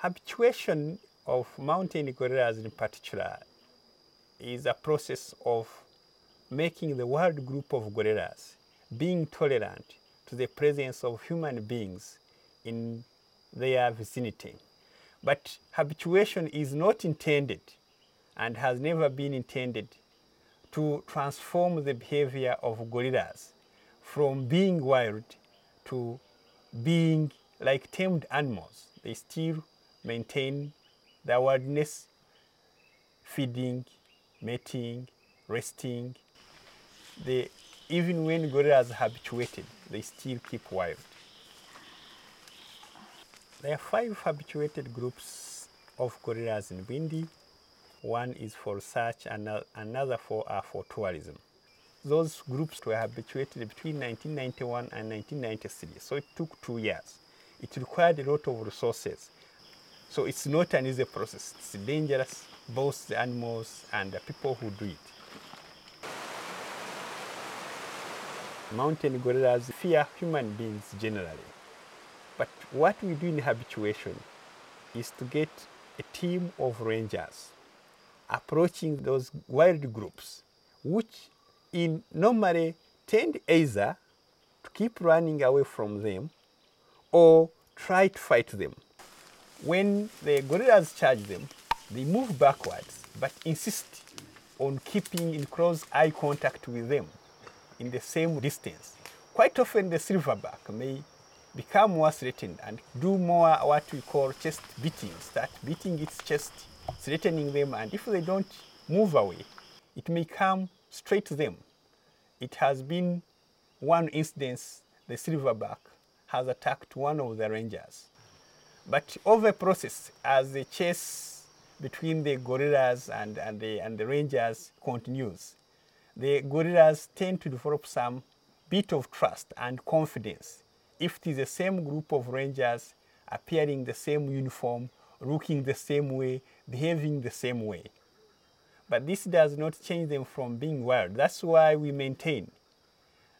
Habituation of mountain gorillas in particular is a process of making the wild group of gorillas being tolerant to the presence of human beings in their vicinity. But habituation is not intended and has never been intended to transform the behavior of gorillas from being wild to being like tamed animals. They still maintain their wildness, feeding, mating, resting. They, even when gorillas are habituated, they still keep wild. There are five habituated groups of gorillas in Bwindi. One is for research and another four are uh, for tourism. Those groups were habituated between 1991 and 1993, so it took two years. It required a lot of resources. So it's not an easy process. It's dangerous, both the animals and the people who do it. Mountain gorillas fear human beings generally. But what we do in habituation is to get a team of rangers approaching those wild groups, which in normally tend either to keep running away from them or try to fight them. When the gorillas charge them, they move backwards but insist on keeping in close eye contact with them in the same distance. Quite often the silverback may become more threatened and do more what we call chest beating, start beating its chest, threatening them, and if they don't move away, it may come straight to them. It has been one instance the silverback has attacked one of the rangers. But over process, as the chase between the gorillas and, and, the, and the rangers continues, the gorillas tend to develop some bit of trust and confidence if it is the same group of rangers appearing the same uniform, looking the same way, behaving the same way. But this does not change them from being wild. That's why we maintain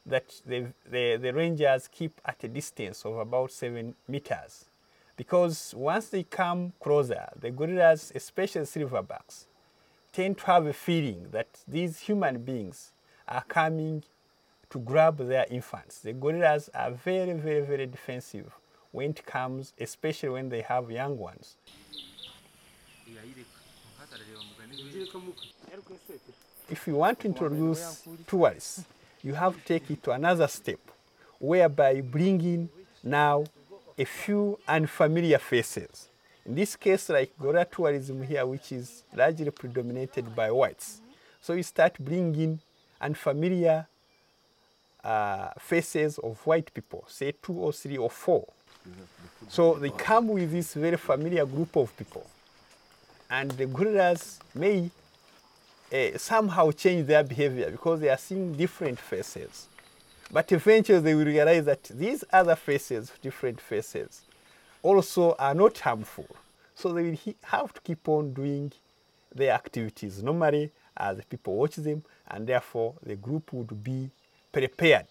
that the, the, the rangers keep at a distance of about seven meters. Because once they come closer, the gorillas, especially silverbacks, tend to have a feeling that these human beings are coming to grab their infants. The gorillas are very, very, very defensive when it comes, especially when they have young ones. If you want to introduce tourists, you have to take it to another step, whereby bringing now a few unfamiliar faces. In this case, like gorilla tourism here, which is largely predominated by whites. So you start bringing unfamiliar uh, faces of white people, say two or three or four. So they come with this very familiar group of people. And the gorillas may uh, somehow change their behavior because they are seeing different faces. But eventually they will realize that these other faces, different faces, also are not harmful. So they will have to keep on doing their activities normally uh, as people watch them, and therefore the group would be prepared.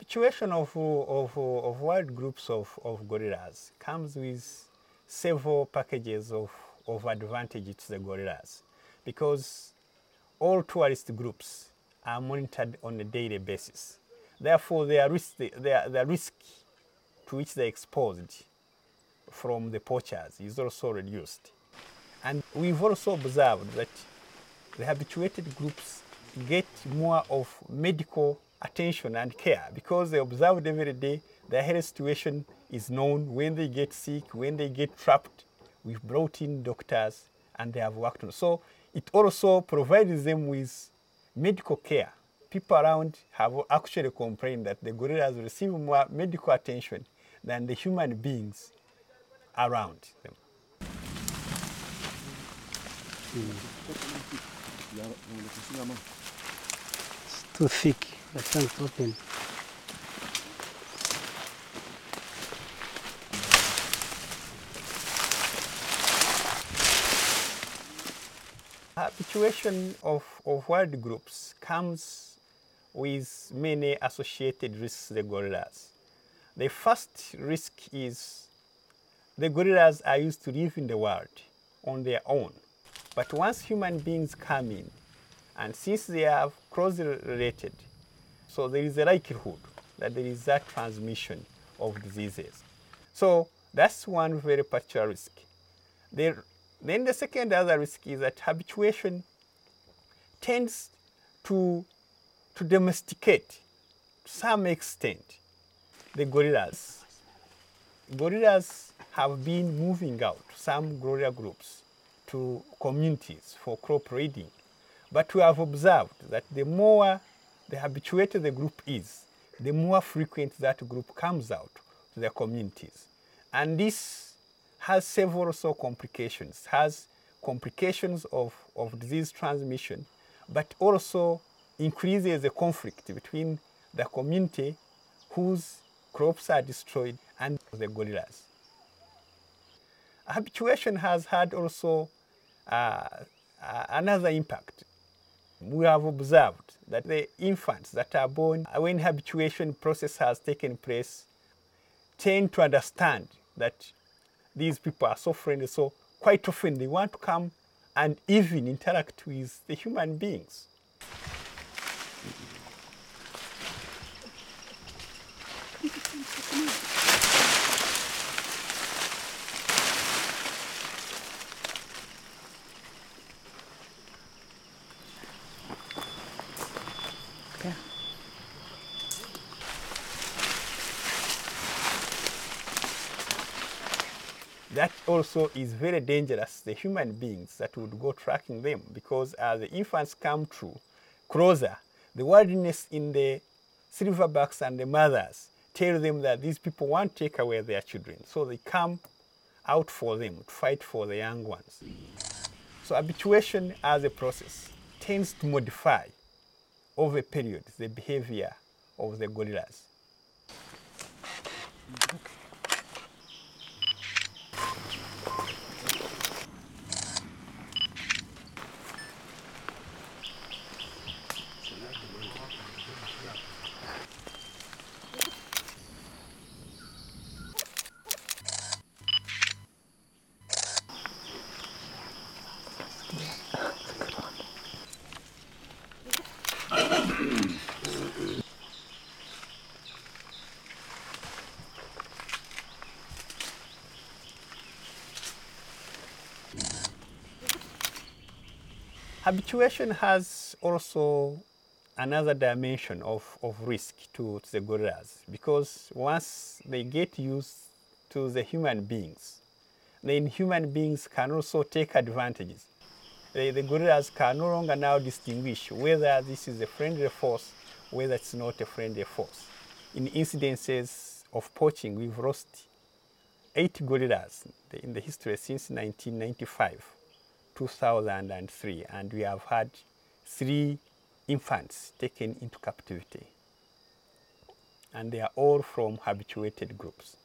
The habituation of, of, of wild groups of, of gorillas comes with several packages of, of advantage to the gorillas because all tourist groups are monitored on a daily basis. Therefore, their risk, their, their risk to which they're exposed from the poachers is also reduced. And we've also observed that the habituated groups get more of medical attention and care because they observed every day their health situation is known when they get sick, when they get trapped. We've brought in doctors and they have worked on. So it also provides them with medical care. People around have actually complained that the gorillas receive more medical attention than the human beings around them. It's too thick. The tank's open. Habituation of, of wild groups comes with many associated risks the gorillas. The first risk is the gorillas are used to live in the wild on their own. But once human beings come in, and since they are closely related, so there is a likelihood that there is that transmission of diseases. So that's one very particular risk. There, then the second other risk is that habituation tends to, to domesticate to some extent the gorillas. Gorillas have been moving out, some gorilla groups, to communities for crop breeding. But we have observed that the more the habituated the group is, the more frequent that group comes out to their communities. And this has several so complications, has complications of, of disease transmission, but also increases the conflict between the community whose crops are destroyed and the gorillas. Habituation has had also uh, uh, another impact. We have observed that the infants that are born uh, when habituation process has taken place tend to understand that these people are so friendly, so quite often they want to come and even interact with the human beings. Okay. that also is very dangerous the human beings that would go tracking them because as the infants come through closer the wildness in the silverbacks and the mothers tell them that these people want to take away their children so they come out for them to fight for the young ones so habituation as a process tends to modify over a period the behavior of the gorillas Habituation has also another dimension of, of risk to, to the gorillas because once they get used to the human beings, then human beings can also take advantages. The, the gorillas can no longer now distinguish whether this is a friendly force, whether it's not a friendly force. In incidences of poaching, we've lost eight gorillas in the history since 1995. 2003 and we have had three infants taken into captivity and they are all from habituated groups.